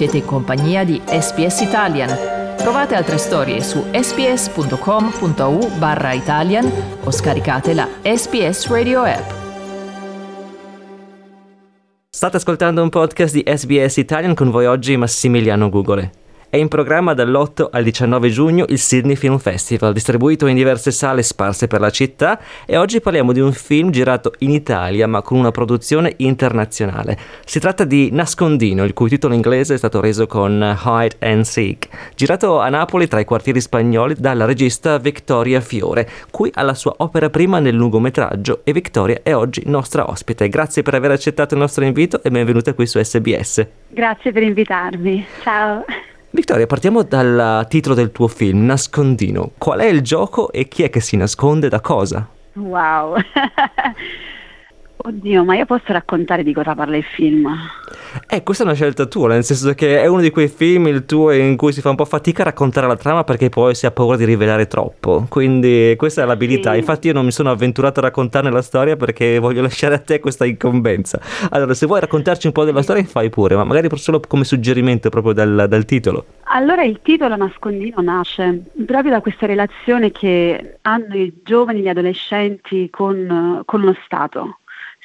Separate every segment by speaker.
Speaker 1: Siete in compagnia di SPS Italian. Trovate altre storie su sps.com.au barra Italian o scaricate la SPS Radio app.
Speaker 2: State ascoltando un podcast di SBS Italian con voi oggi Massimiliano Gugole. È in programma dall'8 al 19 giugno il Sydney Film Festival, distribuito in diverse sale sparse per la città e oggi parliamo di un film girato in Italia ma con una produzione internazionale. Si tratta di Nascondino, il cui titolo inglese è stato reso con Hide and Seek, girato a Napoli tra i quartieri spagnoli dalla regista Victoria Fiore, cui la sua opera prima nel lungometraggio e Victoria è oggi nostra ospite. Grazie per aver accettato il nostro invito e benvenuta qui su SBS.
Speaker 3: Grazie per invitarmi. Ciao.
Speaker 2: Vittoria, partiamo dal titolo del tuo film, Nascondino. Qual è il gioco e chi è che si nasconde da cosa?
Speaker 3: Wow. Oddio, ma io posso raccontare di cosa parla il film?
Speaker 2: Eh, questa è una scelta tua, nel senso che è uno di quei film, il tuo, in cui si fa un po' fatica a raccontare la trama perché poi si ha paura di rivelare troppo. Quindi questa è l'abilità. Sì. Infatti io non mi sono avventurato a raccontarne la storia perché voglio lasciare a te questa incombenza. Allora, se vuoi raccontarci un po' della storia, fai pure, ma magari solo come suggerimento proprio dal, dal titolo.
Speaker 3: Allora, il titolo Nascondino nasce proprio da questa relazione che hanno i giovani, gli adolescenti con, con lo Stato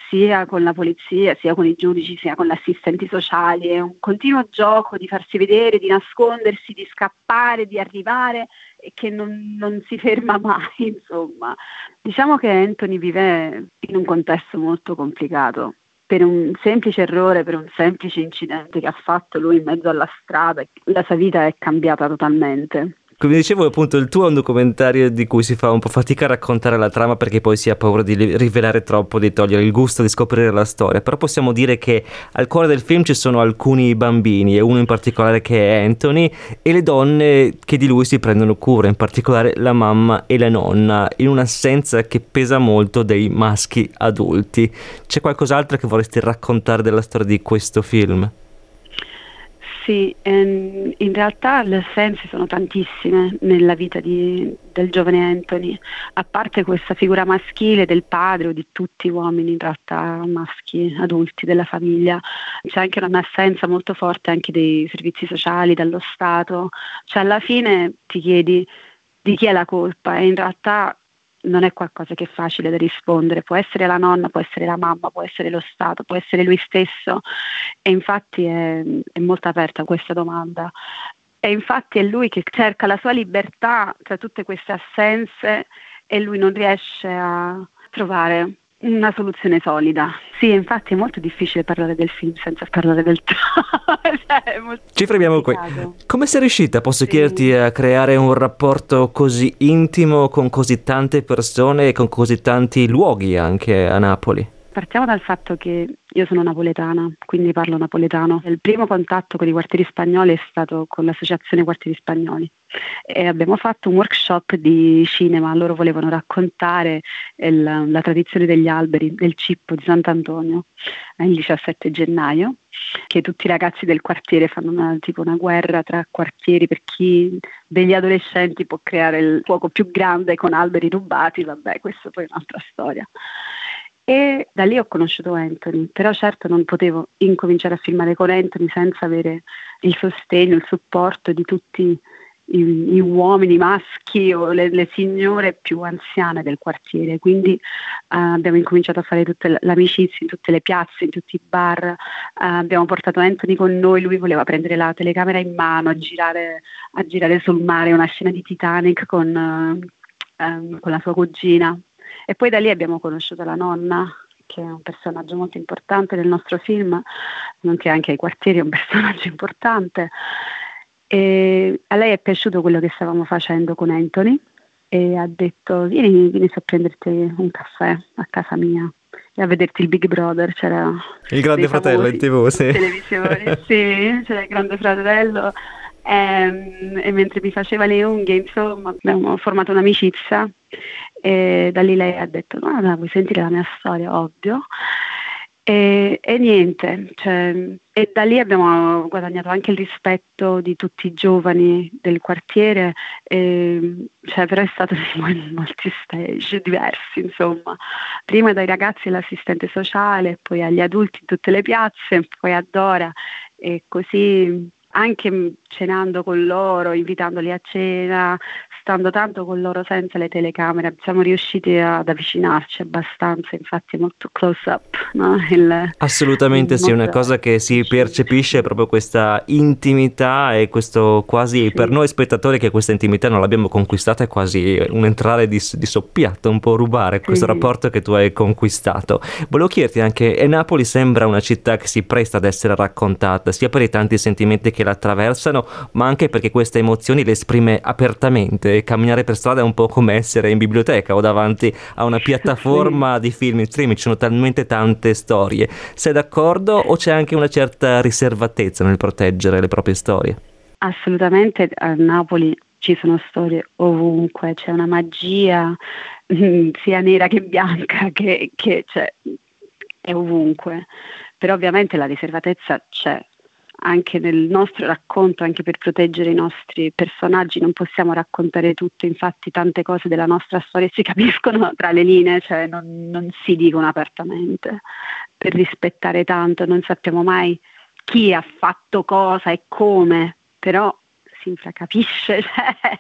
Speaker 3: sia con la polizia, sia con i giudici, sia con gli assistenti sociali, è un continuo gioco di farsi vedere, di nascondersi, di scappare, di arrivare e che non, non si ferma mai, insomma. Diciamo che Anthony vive in un contesto molto complicato per un semplice errore, per un semplice incidente che ha fatto lui in mezzo alla strada, la sua vita è cambiata totalmente.
Speaker 2: Come dicevo, appunto, il tuo è un documentario di cui si fa un po' fatica a raccontare la trama perché poi si ha paura di rivelare troppo, di togliere il gusto di scoprire la storia. Però possiamo dire che al cuore del film ci sono alcuni bambini, e uno in particolare che è Anthony, e le donne che di lui si prendono cura, in particolare la mamma e la nonna, in un'assenza che pesa molto dei maschi adulti. C'è qualcos'altro che vorresti raccontare della storia di questo film?
Speaker 3: Sì, ehm, in realtà le assenze sono tantissime nella vita di, del giovane Anthony, a parte questa figura maschile del padre o di tutti gli uomini in realtà maschi adulti della famiglia, c'è anche un'assenza molto forte anche dei servizi sociali, dallo Stato, cioè alla fine ti chiedi di chi è la colpa e in realtà non è qualcosa che è facile da rispondere, può essere la nonna, può essere la mamma, può essere lo Stato, può essere lui stesso e infatti è, è molto aperta questa domanda. E infatti è lui che cerca la sua libertà tra tutte queste assenze e lui non riesce a trovare una soluzione solida. Sì, infatti è molto difficile parlare del film senza parlare del
Speaker 2: cioè, Ci fermiamo qui. Come sei riuscita, posso sì. chiederti, a creare un rapporto così intimo con così tante persone e con così tanti luoghi anche a Napoli?
Speaker 3: Partiamo dal fatto che io sono napoletana, quindi parlo napoletano. Il primo contatto con i quartieri spagnoli è stato con l'associazione Quartieri Spagnoli e abbiamo fatto un workshop di cinema. Loro volevano raccontare il, la tradizione degli alberi del Cippo di Sant'Antonio il 17 gennaio, che tutti i ragazzi del quartiere fanno una, tipo una guerra tra quartieri per chi degli adolescenti può creare il fuoco più grande con alberi rubati, vabbè, questa poi è un'altra storia. E da lì ho conosciuto Anthony, però certo non potevo incominciare a filmare con Anthony senza avere il sostegno, il supporto di tutti i, i uomini maschi o le, le, signore più anziane del quartiere. Quindi uh, abbiamo incominciato a fare tutta l'amicizia in tutte le piazze, in tutti i bar. Uh, abbiamo portato Anthony con noi, lui voleva prendere la telecamera in mano, a girare, a girare sul mare una scena di Titanic con, um, con la sua cugina. E poi da lì abbiamo conosciuto la nonna, che è un personaggio molto importante nel nostro film, nonché anche ai quartieri è un personaggio importante. E a lei è piaciuto quello che stavamo facendo con Anthony e ha detto vieni, vieni a prenderti un caffè a casa mia e a vederti il Big Brother, c'era
Speaker 2: il Grande Fratello in tv, sì.
Speaker 3: Televisione, sì, c'era il Grande Fratello e, ehm, e mentre mi faceva le unghie, insomma, abbiamo formato un'amicizia e da lì lei ha detto no, no vuoi sentire la mia storia, ovvio. E, e niente, cioè, e da lì abbiamo guadagnato anche il rispetto di tutti i giovani del quartiere, e, cioè, però è stato in molti stage diversi, insomma, prima dai ragazzi all'assistente sociale, poi agli adulti in tutte le piazze, poi a Dora e così anche cenando con loro, invitandoli a cena, stando tanto con loro senza le telecamere, siamo riusciti ad avvicinarci abbastanza, infatti molto close up. No?
Speaker 2: Il, Assolutamente il sì, una cosa che si percepisce è proprio questa intimità e questo quasi sì. per noi spettatori che questa intimità non l'abbiamo conquistata è quasi un entrare di, di soppiatto, un po' rubare questo sì. rapporto che tu hai conquistato. Volevo chiederti anche, e Napoli sembra una città che si presta ad essere raccontata, sia per i tanti sentimenti che la attraversano, ma anche perché queste emozioni le esprime apertamente. Camminare per strada è un po' come essere in biblioteca o davanti a una piattaforma di film in streaming, ci sono talmente tante storie. Sei d'accordo o c'è anche una certa riservatezza nel proteggere le proprie storie?
Speaker 3: Assolutamente, a Napoli ci sono storie ovunque, c'è una magia mm, sia nera che bianca che, che cioè, è ovunque, però ovviamente la riservatezza c'è, anche nel nostro racconto, anche per proteggere i nostri personaggi, non possiamo raccontare tutto, infatti tante cose della nostra storia si capiscono tra le linee, cioè non, non si dicono apertamente, per rispettare tanto, non sappiamo mai chi ha fatto cosa e come, però si infracapisce cioè,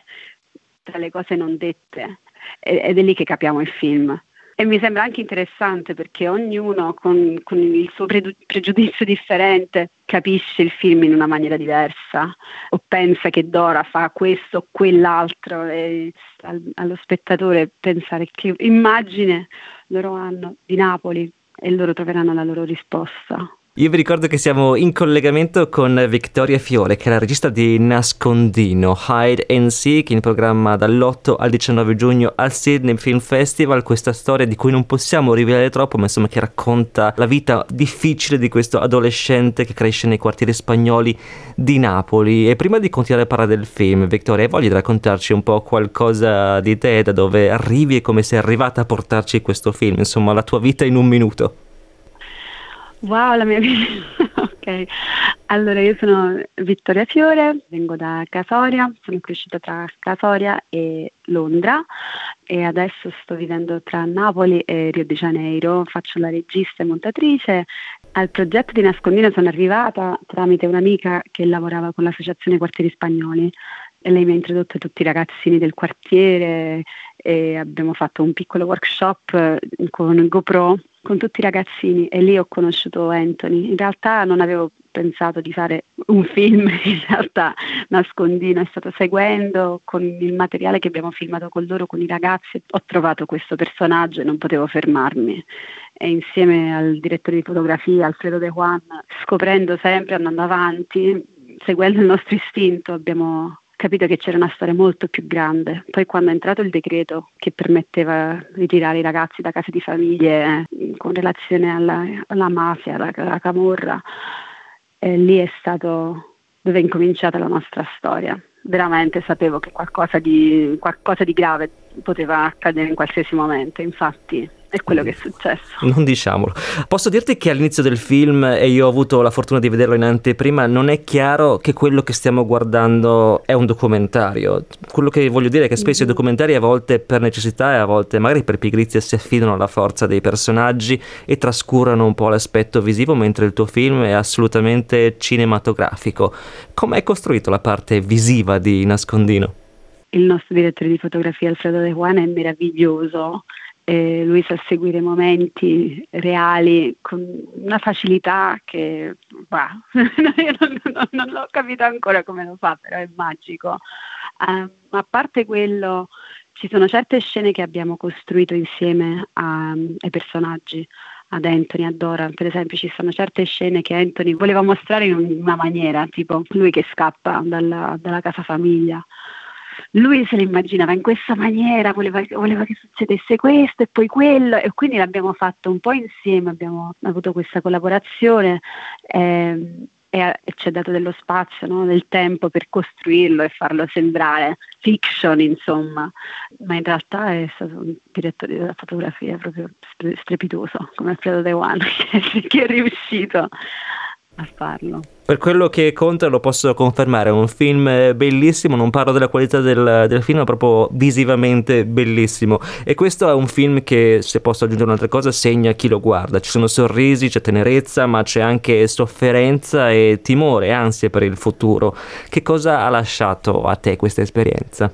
Speaker 3: tra le cose non dette ed è lì che capiamo il film. E mi sembra anche interessante perché ognuno con, con il suo pre- pregiudizio differente capisce il film in una maniera diversa o pensa che Dora fa questo o quell'altro e al, allo spettatore pensare che immagine loro hanno di Napoli e loro troveranno la loro risposta.
Speaker 2: Io vi ricordo che siamo in collegamento con Vittoria Fiore, che è la regista di Nascondino, Hide and Seek, in programma dall'8 al 19 giugno al Sydney Film Festival. Questa storia di cui non possiamo rivelare troppo, ma insomma che racconta la vita difficile di questo adolescente che cresce nei quartieri spagnoli di Napoli. E prima di continuare a parlare del film, Vittoria, voglio raccontarci un po' qualcosa di te, da dove arrivi e come sei arrivata a portarci questo film, insomma la tua vita in un minuto.
Speaker 3: Wow, la mia vita. ok. Allora, io sono Vittoria Fiore, vengo da Casoria, sono cresciuta tra Casoria e Londra e adesso sto vivendo tra Napoli e Rio de Janeiro, faccio la regista e montatrice. Al progetto di Nascondino sono arrivata tramite un'amica che lavorava con l'associazione Quartieri Spagnoli e lei mi ha introdotto tutti i ragazzini del quartiere e abbiamo fatto un piccolo workshop con GoPro con tutti i ragazzini e lì ho conosciuto Anthony. In realtà non avevo pensato di fare un film, in realtà nascondino, è stato seguendo con il materiale che abbiamo filmato con loro, con i ragazzi, ho trovato questo personaggio e non potevo fermarmi. E insieme al direttore di fotografia, Alfredo De Juan, scoprendo sempre, andando avanti, seguendo il nostro istinto, abbiamo capito che c'era una storia molto più grande. Poi quando è entrato il decreto che permetteva di tirare i ragazzi da case di famiglie eh, con relazione alla, alla mafia, alla, alla camorra, eh, lì è stato dove è incominciata la nostra storia. Veramente sapevo che qualcosa di, qualcosa di grave poteva accadere in qualsiasi momento, infatti è quello che è successo.
Speaker 2: Non diciamolo. Posso dirti che all'inizio del film, e io ho avuto la fortuna di vederlo in anteprima, non è chiaro che quello che stiamo guardando è un documentario. Quello che voglio dire è che spesso mm-hmm. i documentari a volte per necessità e a volte magari per pigrizia si affidano alla forza dei personaggi e trascurano un po' l'aspetto visivo, mentre il tuo film è assolutamente cinematografico. Com'è costruito la parte visiva di Nascondino?
Speaker 3: Il nostro direttore di fotografia Alfredo De Juan è meraviglioso eh, lui sa seguire momenti reali con una facilità che bah, non, non, non, l'ho capito ancora come lo fa, però è magico. Um, a parte quello, ci sono certe scene che abbiamo costruito insieme a, ai personaggi, ad Anthony, a Dora, per esempio ci sono certe scene che Anthony voleva mostrare in una maniera, tipo lui che scappa dalla, dalla casa famiglia lui se lo immaginava in questa maniera, voleva, voleva, che succedesse questo e poi quello e quindi l'abbiamo fatto un po' insieme, abbiamo avuto questa collaborazione eh, e, e, ci ha dato dello spazio, no? del tempo per costruirlo e farlo sembrare fiction insomma, ma in realtà è stato un direttore della fotografia proprio strepitoso come Alfredo De Juan che è riuscito a farlo.
Speaker 2: Per quello che conta lo posso confermare, è un film bellissimo, non parlo della qualità del, del, film, ma proprio visivamente bellissimo. E questo è un film che, se posso aggiungere un'altra cosa, segna chi lo guarda. Ci sono sorrisi, c'è tenerezza, ma c'è anche sofferenza e timore, ansia per il futuro. Che cosa ha lasciato a te questa esperienza?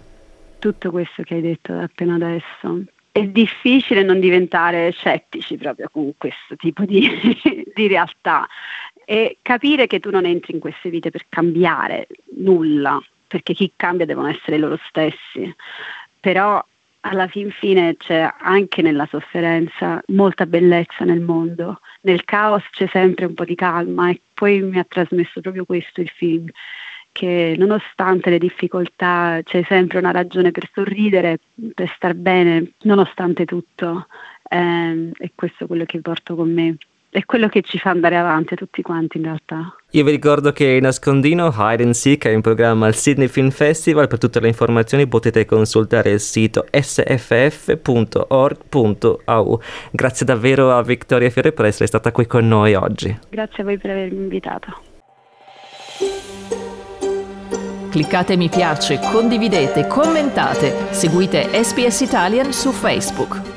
Speaker 3: Tutto questo che hai detto appena adesso è difficile non diventare scettici proprio con questo tipo di, di, realtà e capire che tu non entri in queste vite per cambiare nulla, perché chi cambia devono essere loro stessi, però alla fin fine c'è anche nella sofferenza molta bellezza nel mondo, nel caos c'è sempre un po' di calma e poi mi ha trasmesso proprio questo il film che nonostante le difficoltà c'è sempre una ragione per sorridere, per star bene, nonostante tutto. Eh, e questo è quello che porto con me. È quello che ci fa andare avanti a tutti quanti in realtà.
Speaker 2: Io vi ricordo che Nascondino Hide and Seek è in programma al Sydney Film Festival. Per tutte le informazioni potete consultare il sito sff.org.au. Grazie davvero a Vittoria Fiore per essere stata qui con noi oggi.
Speaker 3: Grazie a voi per avermi invitato.
Speaker 1: Cliccate mi piace, condividete, commentate, seguite SPS Italian su Facebook.